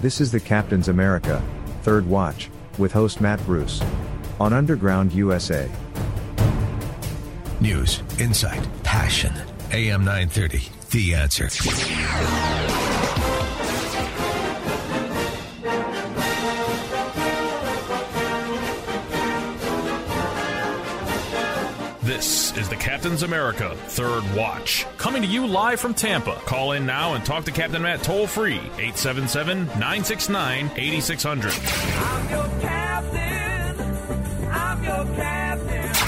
This is the Captain's America, Third Watch, with host Matt Bruce. On Underground USA. News, insight, passion. AM 930, The Answer. The Captain's America Third Watch. Coming to you live from Tampa. Call in now and talk to Captain Matt toll free 877 969 8600. captain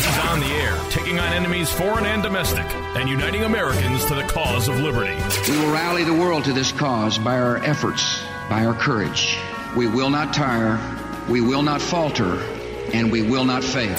He's on the air, taking on enemies foreign and domestic, and uniting Americans to the cause of liberty. We will rally the world to this cause by our efforts, by our courage. We will not tire, we will not falter, and we will not fail.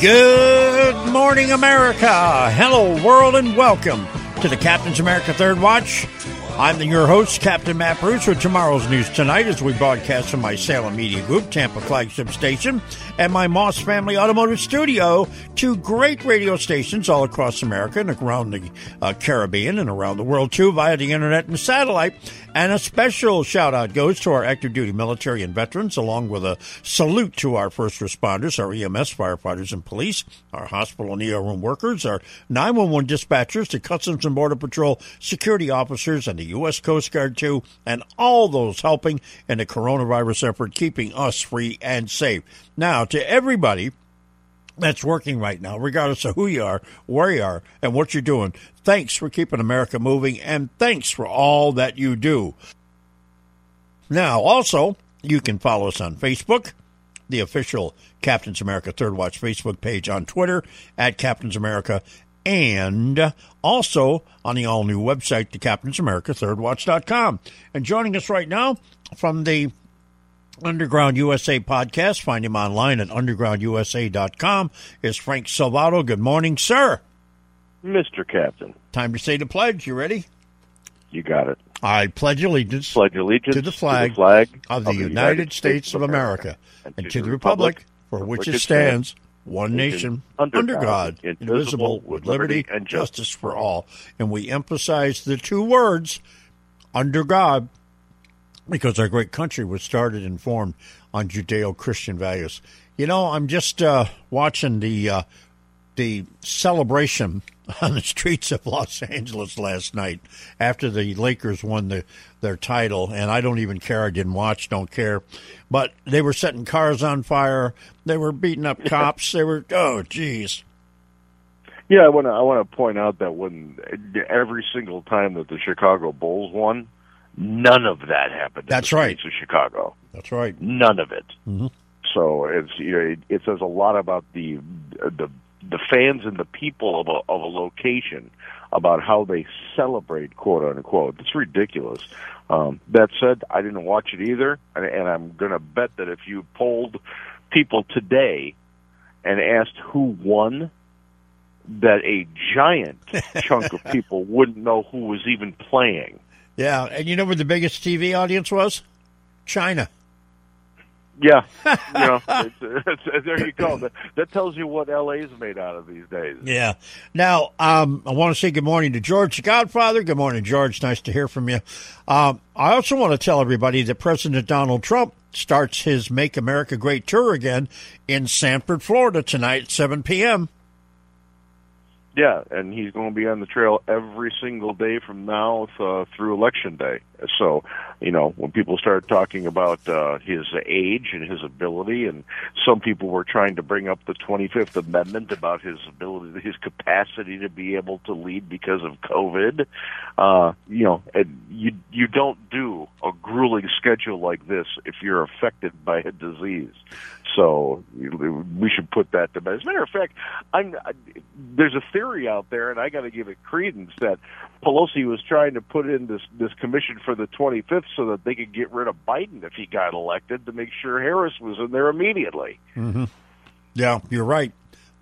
Good morning, America. Hello, world, and welcome to the Captain's America Third Watch. I'm your host, Captain Matt Bruce, with tomorrow's news tonight as we broadcast from my Salem Media Group, Tampa flagship station, and my Moss Family Automotive Studio, two great radio stations all across America and around the uh, Caribbean and around the world, too, via the internet and satellite. And a special shout out goes to our active duty military and veterans, along with a salute to our first responders, our EMS firefighters and police, our hospital and ER room workers, our 911 dispatchers, the Customs and Border Patrol security officers, and the U.S. Coast Guard, too, and all those helping in the coronavirus effort, keeping us free and safe. Now, to everybody that's working right now, regardless of who you are, where you are, and what you're doing. Thanks for keeping America moving, and thanks for all that you do. Now, also, you can follow us on Facebook, the official Captain's America Third Watch Facebook page on Twitter at Captain's America, and also on the all new website, the Captain's America Thirdwatch.com. And joining us right now from the Underground USA podcast. Find him online at undergroundusa.com. Is Frank Salvato. Good morning, sir. Mr. Captain. Time to say the pledge. You ready? You got it. I pledge allegiance, pledge allegiance to the flag, to the flag of, the, of the United, United States, States of America, and, and to the republic for which it stands, one nation, under, under God, indivisible, with liberty and justice for all. And we emphasize the two words, under God, because our great country was started and formed on Judeo-Christian values. You know, I'm just uh, watching the uh, the celebration on the streets of Los Angeles last night after the Lakers won the, their title, and I don't even care. I didn't watch, don't care. But they were setting cars on fire. They were beating up cops. they were oh, geez. Yeah, I want to I want to point out that when every single time that the Chicago Bulls won, none of that happened. That's in the right. Streets of Chicago. That's right. None of it. Mm-hmm. So it's you know, it, it says a lot about the the the fans and the people of a of a location about how they celebrate quote unquote. It's ridiculous. Um, that said, I didn't watch it either, and, and I'm going to bet that if you polled people today and asked who won, that a giant chunk of people wouldn't know who was even playing. Yeah, and you know where the biggest TV audience was? China. Yeah, you know, it's, it's, there you go. That, that tells you what LA is made out of these days. Yeah. Now, um, I want to say good morning to George, the Godfather. Good morning, George. Nice to hear from you. Um, I also want to tell everybody that President Donald Trump starts his Make America Great tour again in Sanford, Florida tonight at 7 p.m. Yeah, and he's going to be on the trail every single day from now uh, through election day. So, you know, when people started talking about uh, his age and his ability, and some people were trying to bring up the 25th Amendment about his ability, his capacity to be able to lead because of COVID, uh, you know, and you you don't do a grueling schedule like this if you're affected by a disease. So we should put that to bed. As a matter of fact, I'm, I, there's a theory out there, and I got to give it credence that Pelosi was trying to put in this this commission for the 25th so that they could get rid of Biden if he got elected to make sure Harris was in there immediately. Mm-hmm. Yeah, you're right.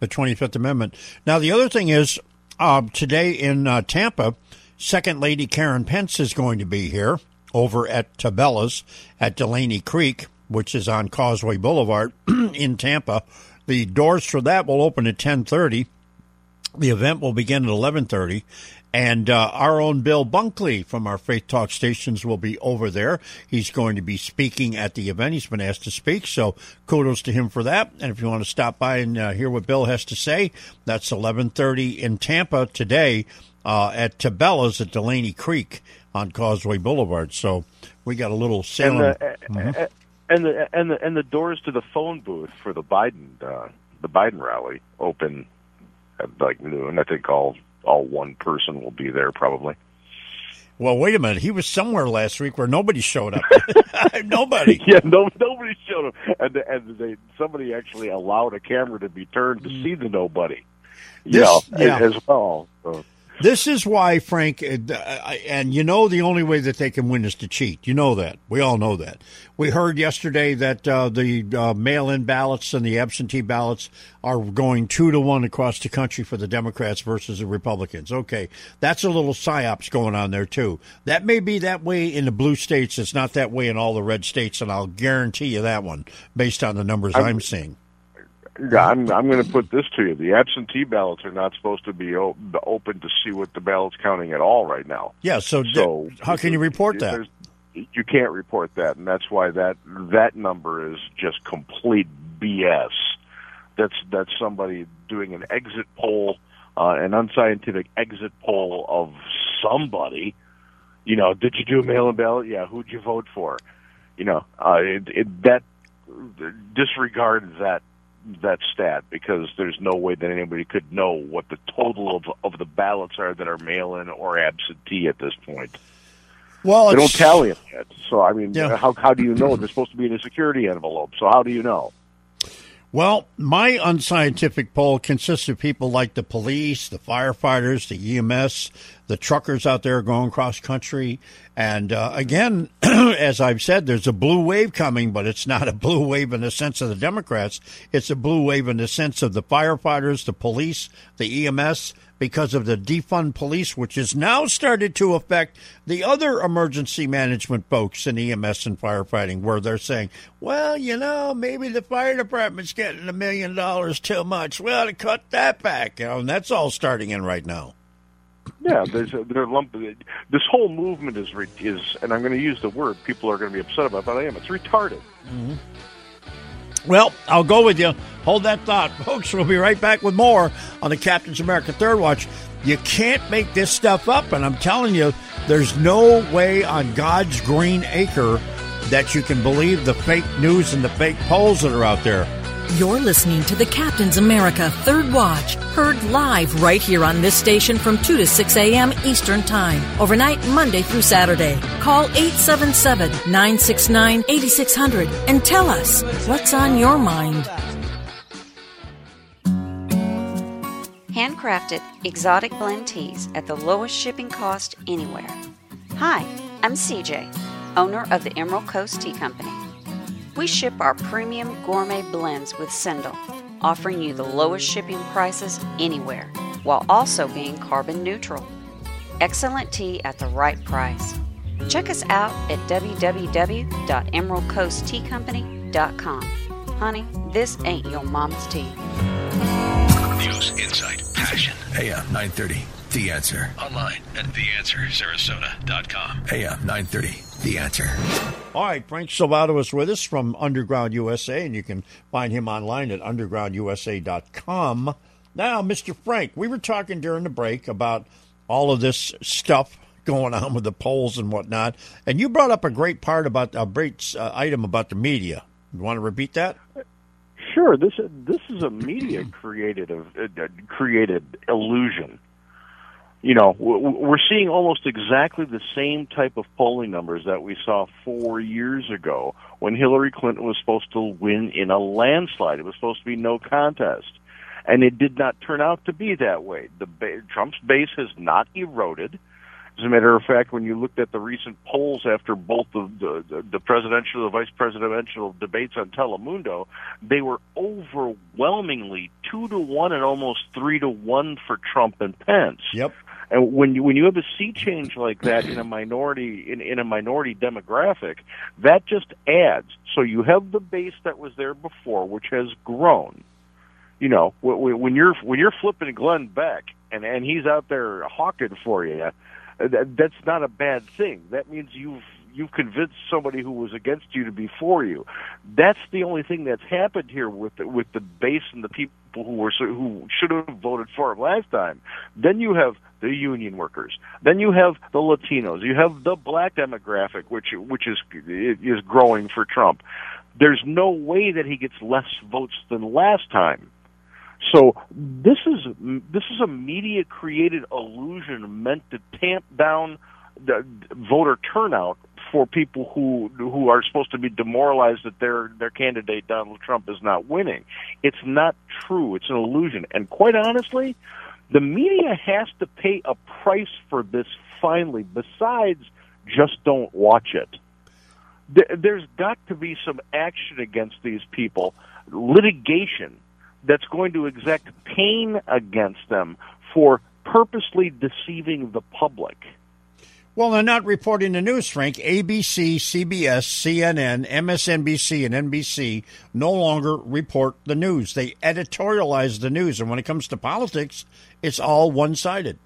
The 25th Amendment. Now the other thing is uh, today in uh, Tampa, Second Lady Karen Pence is going to be here over at Tabella's at Delaney Creek which is on Causeway Boulevard in Tampa. The doors for that will open at 10:30. The event will begin at 11:30, and uh, our own Bill Bunkley from our Faith Talk stations will be over there. He's going to be speaking at the event. He's been asked to speak, so kudos to him for that. And if you want to stop by and uh, hear what Bill has to say, that's 11:30 in Tampa today uh, at Tabella's at Delaney Creek on Causeway Boulevard. So we got a little sailing. And, uh, mm-hmm and the and the and the doors to the phone booth for the Biden uh, the Biden rally open at like noon. I think all all one person will be there probably. Well, wait a minute. He was somewhere last week where nobody showed up. nobody. Yeah, no, nobody showed up, and and they somebody actually allowed a camera to be turned to mm. see the nobody. This, know, yeah, as well. So. This is why, Frank, uh, and you know the only way that they can win is to cheat. You know that. We all know that. We heard yesterday that uh, the uh, mail in ballots and the absentee ballots are going two to one across the country for the Democrats versus the Republicans. Okay, that's a little psyops going on there, too. That may be that way in the blue states. It's not that way in all the red states, and I'll guarantee you that one based on the numbers I'm, I'm seeing. I'm I'm going to put this to you: the absentee ballots are not supposed to be open to see what the ballot's counting at all right now. Yeah. So, so how can you report that? You can't report that, and that's why that that number is just complete BS. That's that's somebody doing an exit poll, uh, an unscientific exit poll of somebody. You know, did you do a mail-in ballot? Yeah. Who'd you vote for? You know, uh, it, it, that disregards that that stat because there's no way that anybody could know what the total of of the ballots are that are mail-in or absentee at this point. Well, they don't tally it yet. So I mean, yeah. how how do you know they're supposed to be in a security envelope? So how do you know? Well, my unscientific poll consists of people like the police, the firefighters, the EMS, the truckers out there going cross country. And uh, again, as I've said, there's a blue wave coming, but it's not a blue wave in the sense of the Democrats. It's a blue wave in the sense of the firefighters, the police, the EMS, because of the defund police, which has now started to affect the other emergency management folks in EMS and firefighting, where they're saying, well, you know, maybe the fire department's getting a million dollars too much. We ought to cut that back. You know, and that's all starting in right now. Yeah, there's a, there lump. This whole movement is is, and I'm going to use the word people are going to be upset about, but I am. It's retarded. Mm-hmm. Well, I'll go with you. Hold that thought, folks. We'll be right back with more on the Captain's America Third Watch. You can't make this stuff up, and I'm telling you, there's no way on God's green acre that you can believe the fake news and the fake polls that are out there. You're listening to the Captain's America Third Watch, heard live right here on this station from 2 to 6 a.m. Eastern Time, overnight Monday through Saturday. Call 877 969 8600 and tell us what's on your mind. Handcrafted exotic blend teas at the lowest shipping cost anywhere. Hi, I'm CJ, owner of the Emerald Coast Tea Company. We ship our premium gourmet blends with Sendle, offering you the lowest shipping prices anywhere while also being carbon neutral. Excellent tea at the right price. Check us out at www.emeraldcoastteacompany.com. Honey, this ain't your mama's tea. News, insight, passion. AM 930. The Answer. Online at theanswersarasota.com. AM 930. The Answer. All right, Frank Salvato is with us from Underground USA, and you can find him online at undergroundusa.com. Now, Mr. Frank, we were talking during the break about all of this stuff going on with the polls and whatnot, and you brought up a great part about a great uh, item about the media. You want to repeat that? Sure. This this is a media created uh, created illusion. You know, we're seeing almost exactly the same type of polling numbers that we saw four years ago when Hillary Clinton was supposed to win in a landslide. It was supposed to be no contest and it did not turn out to be that way. The Trump's base has not eroded. As a matter of fact, when you looked at the recent polls after both the, the, the presidential and the vice presidential debates on Telemundo, they were overwhelmingly two to one and almost three to one for Trump and Pence. Yep. And when you when you have a sea change like that in a minority in, in a minority demographic, that just adds. So you have the base that was there before, which has grown you know, when you're when you're flipping Glenn Beck and and he's out there hawking for you, that's not a bad thing. That means you've you've convinced somebody who was against you to be for you. That's the only thing that's happened here with the, with the base and the people who were who should have voted for him last time. Then you have the union workers. Then you have the Latinos. You have the black demographic, which which is is growing for Trump. There's no way that he gets less votes than last time. So this is this is a media created illusion meant to tamp down the voter turnout for people who who are supposed to be demoralized that their their candidate Donald Trump is not winning. It's not true. It's an illusion. And quite honestly, the media has to pay a price for this finally. Besides, just don't watch it. There's got to be some action against these people, litigation that's going to exact pain against them for purposely deceiving the public. Well, they're not reporting the news, Frank. ABC, CBS, CNN, MSNBC, and NBC no longer report the news. They editorialize the news, and when it comes to politics, it's all one-sided.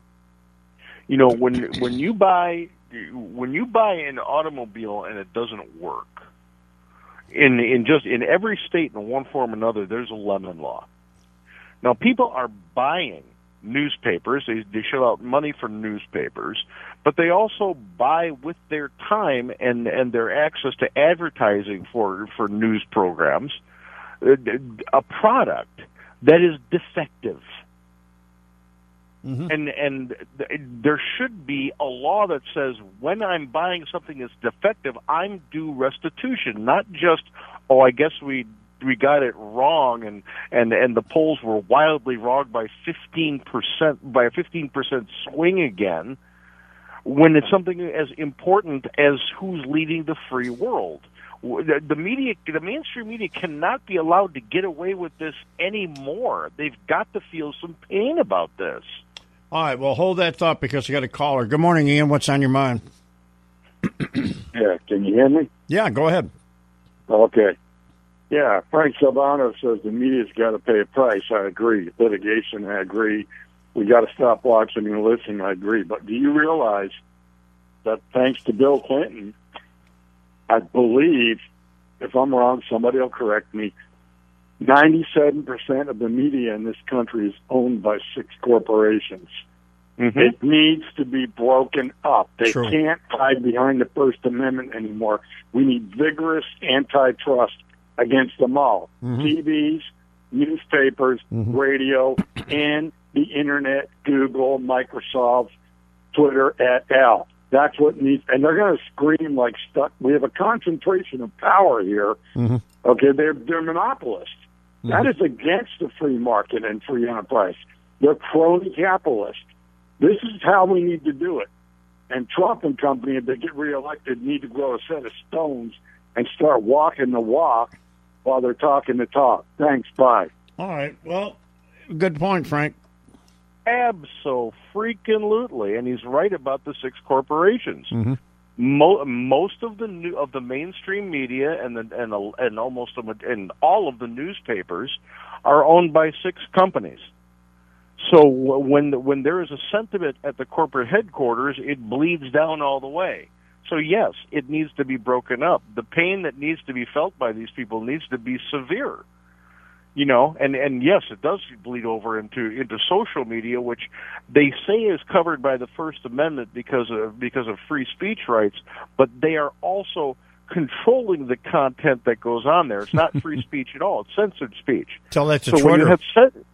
You know, when when you buy when you buy an automobile and it doesn't work, in in just in every state in one form or another, there's a lemon law. Now, people are buying newspapers. They, they shell out money for newspapers, but they also buy with their time and and their access to advertising for for news programs uh, a product that is defective. Mm-hmm. And and th- there should be a law that says when I'm buying something that's defective, I'm due restitution, not just oh I guess we we got it wrong and and and the polls were wildly wrong by 15% by a 15% swing again when it's something as important as who's leading the free world the media the mainstream media cannot be allowed to get away with this anymore they've got to feel some pain about this all right, well, hold that thought because you got a caller. Good morning, Ian. What's on your mind? yeah, can you hear me? Yeah, go ahead. Okay. Yeah, Frank Salvano says the media's got to pay a price. I agree. Litigation, I agree. We got to stop watching and listening. I agree. But do you realize that thanks to Bill Clinton, I believe, if I'm wrong, somebody will correct me. 97% of the media in this country is owned by six corporations. Mm-hmm. It needs to be broken up. They True. can't hide behind the First Amendment anymore. We need vigorous antitrust against them all Mhm. TVs, newspapers, Mhm. radio, and the internet, Google, Microsoft, Twitter, et al. That's what needs, and they're going to scream like stuck. We have a concentration of power here. Mm-hmm. Okay, they're they're monopolists. That Mhm. is against the free market and free enterprise. They're crony capitalists. This is how we need to do it. And Trump and company, if they get reelected, need to grow a set of stones and start walking the walk while they're talking the talk. Thanks. Bye. All right. Well, good point, Frank. Absolutely, and he's right about the six corporations. Mm-hmm. Mo- most of the new of the mainstream media and the, and the, and almost the, and all of the newspapers are owned by six companies. So w- when when there is a sentiment at the corporate headquarters, it bleeds down all the way. So yes, it needs to be broken up. The pain that needs to be felt by these people needs to be severe. you know and and yes it does bleed over into into social media which they say is covered by the first amendment because of because of free speech rights but they are also controlling the content that goes on there it's not free speech at all it's censored speech Tell that to so when Twitter. you have cen-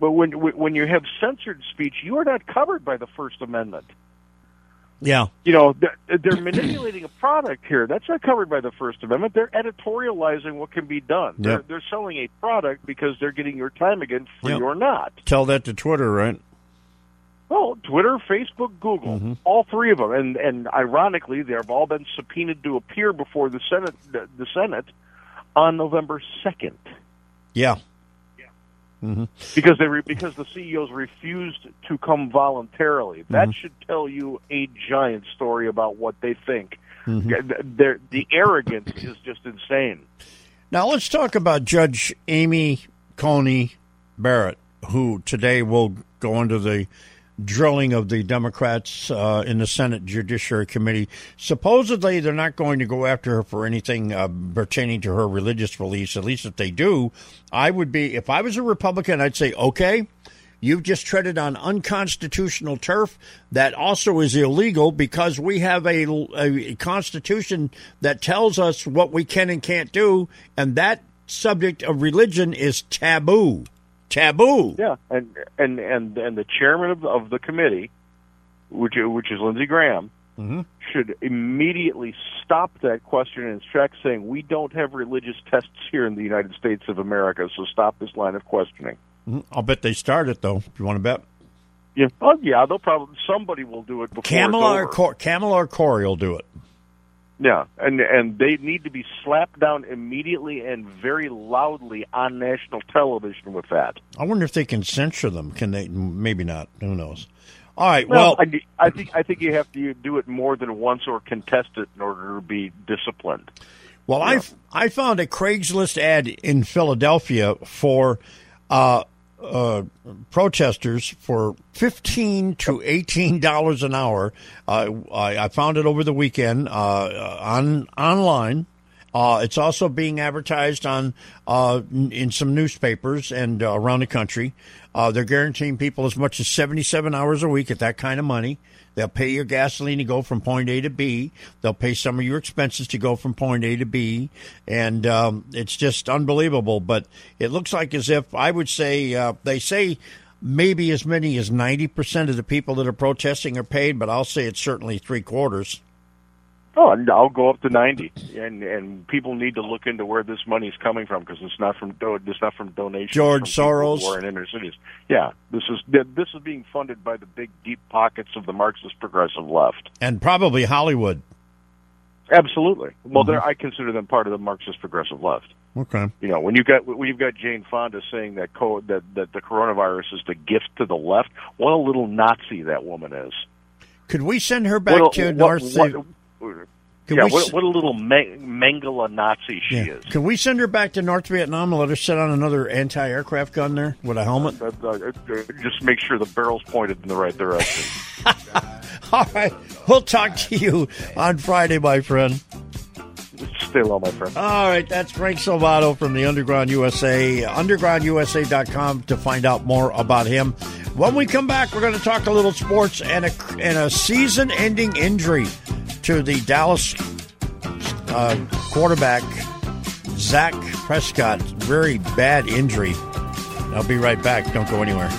but when when you have censored speech you are not covered by the first amendment yeah. you know they're, they're manipulating a product here that's not covered by the first amendment they're editorializing what can be done they're, they're selling a product because they're getting your time again free Yep. or not Tell that to Twitter, right? well twitter facebook google Mm-hmm. all three of them and and ironically they've all been subpoenaed to appear before the senate the, the senate on november 2nd Yeah. Hmm because they re- because the CEOs refused to come voluntarily. That Mhm. should tell you a giant story about what they think. Mhm. Th- they're- the arrogance is just insane. Now let's talk about Judge Amy Coney Barrett, who today will go into the drilling of the Democrats uh, in the Senate Judiciary Committee. Supposedly, they're not going to go after her for anything uh, pertaining to her religious beliefs. At least if they do, I would be. If I was a Republican, I'd say, okay. You've just treaded on unconstitutional turf that also is illegal because we have a, a constitution that tells us what we can and can't do, and that subject of religion is taboo. Taboo. Yeah, and and and and the chairman of, of the committee, which which is Lindsey Graham, Mm-hmm. should immediately stop that question in its tracks, saying we don't have religious tests here in the United States of America, so stop this line of questioning. Mhm. I'll bet they start it though. If you want to bet? Yeah, oh yeah, they'll probably somebody will do it before it's or. Cor- Kamala or Cory will do it. Yeah, and and they need to be slapped down immediately and very loudly on national television with that. I wonder if they can censure them. Can they? Maybe not. Who knows? All right. Well, I, I think I think you have to do it more than once or contest it in order to be disciplined. Well, I I found a Craigslist ad in Philadelphia for uh, uh, protesters for fifteen to eighteen dollars an hour. Uh, I, I found it over the weekend uh, on online. Uh, it's also being advertised on uh, in some newspapers and uh, around the country. Uh, they're guaranteeing people as much as seventy-seven hours a week at that kind of money. They'll pay your gasoline to go from point A to B. They'll pay some of your expenses to go from point A to B, and um, it's just unbelievable. But it looks like as if I would say uh, they say maybe as many as ninety percent of the people that are protesting are paid, but I'll say it's certainly three quarters. Oh, I'll go up to ninety, and and people need to look into where this money is coming from because it's not from do- it's not from donations. George from Soros. are in inner cities. Yeah, this is this is being funded by the big deep pockets of the Marxist progressive left. and probably Hollywood. Absolutely. Well, Mm-hmm. they're I consider them part of the Marxist progressive left. Okay. You know, when you got when you've got Jane Fonda saying that co- that that the coronavirus is the gift to the left, what a little Nazi that woman is. Could we send her back What to what- North? what- Could yeah, what, s- what a little me- Mengele Nazi she Yeah. is. Can we send her back to North Vietnam and let her sit on another anti-aircraft gun there with a helmet? Uh, uh, uh, just make sure the barrel's pointed in the right direction. All right. We'll talk to you on Friday, my friend. Stay low, my friend. All right. That's Frank Salvato from the Underground USA. UndergroundUSA.com to find out more about him. When we come back, we're going to talk a little sports and a, and a season-ending injury to the Dallas uh, quarterback, Dak Prescott. Very bad injury. I'll be right back. Don't go anywhere.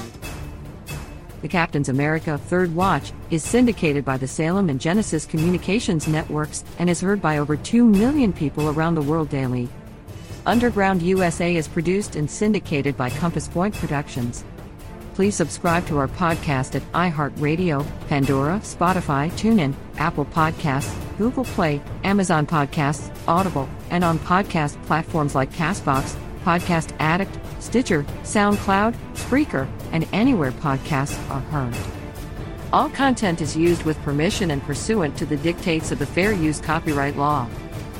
The Captain's America Third Watch is syndicated by the Salem and Genesis Communications Networks and is heard by over 2 million people around the world daily. Underground USA is produced and syndicated by Compass Point Productions. Please subscribe to our podcast at iHeartRadio, Pandora, Spotify, TuneIn, Apple Podcasts, Google Play, Amazon Podcasts, Audible, and on podcast platforms like Castbox, Podcast Addict, Stitcher, SoundCloud, Spreaker, and anywhere podcasts are heard. All content is used with permission and pursuant to the dictates of the Fair Use Copyright Law.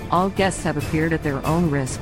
All guests have appeared at their own risk.